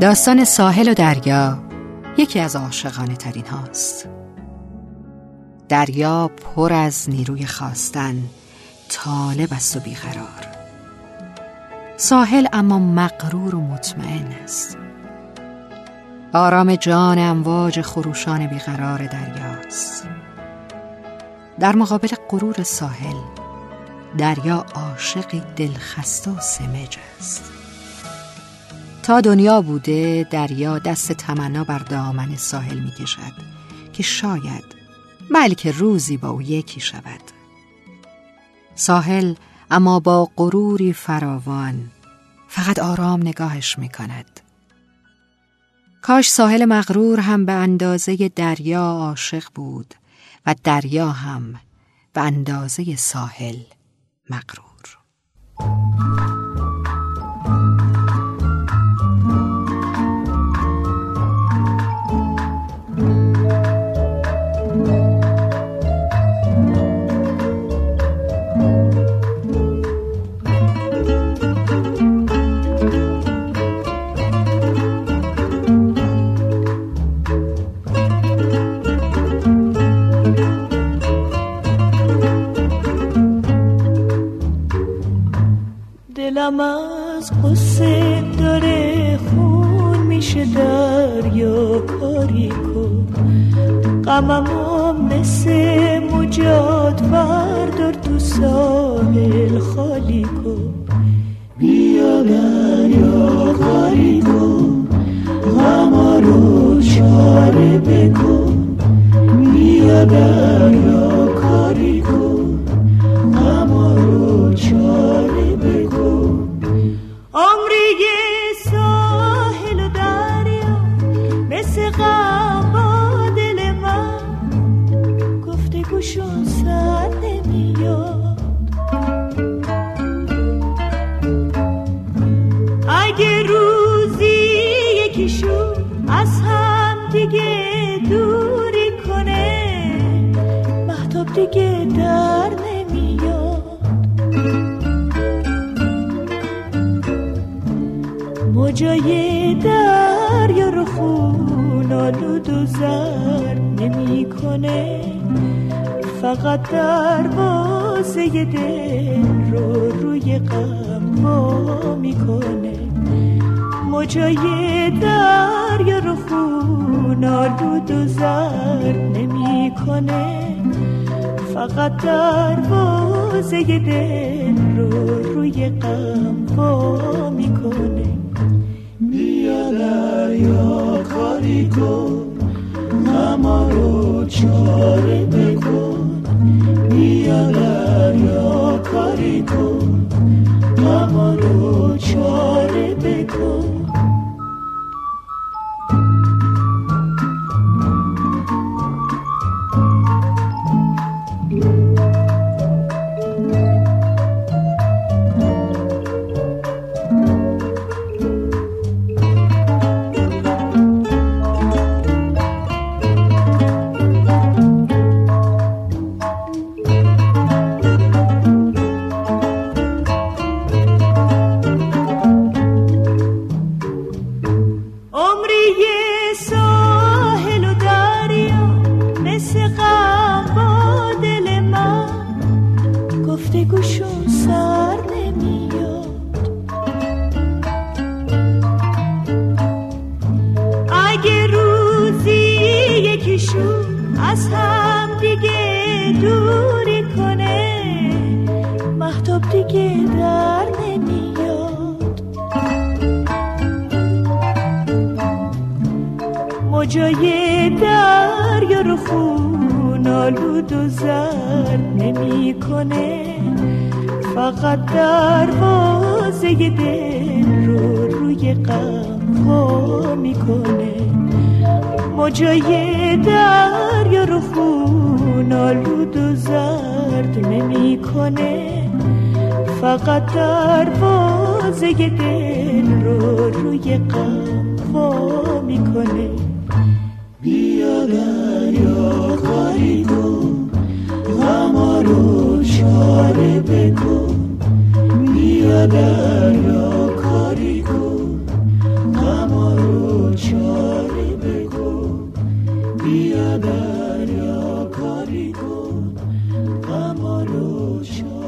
داستان ساحل و دریا یکی از عاشقانه ترین هاست. دریا پر از نیروی خواستن طالب است و بیقرار. ساحل اما مقرور و مطمئن است. آرام جان امواج خروشان بیقرار دریاست. در مقابل غرور ساحل دریا عاشقی دلخسته و سمج است. تا دنیا بوده دریا دست تمنا بر دامن ساحل می کشد که شاید بلکه روزی با او یکی شود. ساحل اما با غروری فراوان فقط آرام نگاهش می کند کاش ساحل مغرور هم به اندازه دریا عاشق بود و دریا هم به اندازه ساحل مغرور. دلم از قصه داره خون میشه دریا کاری کن. غمم مثل مجاد بردار تو ساحل خالی کن. بیا دریا کاری کن. غم رو چاره بکن. بیا دریا در نمیاد موجای دریا رو خون آلود و زرد نمی‌کنه فقط دروازه دل رو روی غم وا می‌کنه موجای دریا رو خون آلود و زرد نمی‌کنه فقط دروازه دل رو روی غم وا می‌کنه. بیا دریا کاری کن غم رو چاره از هم دیگه دوری کنه محتاب دیگه در نمیاد. موجای دریا رو خون آلود و زرد نمی‌کنه فقط دروازه دل رو روی غم می‌کنه. موجای دریا رو خون آلود و زرد نمی‌کنه. فقط دروازه دل رو روی غم وا می‌کنه. sure.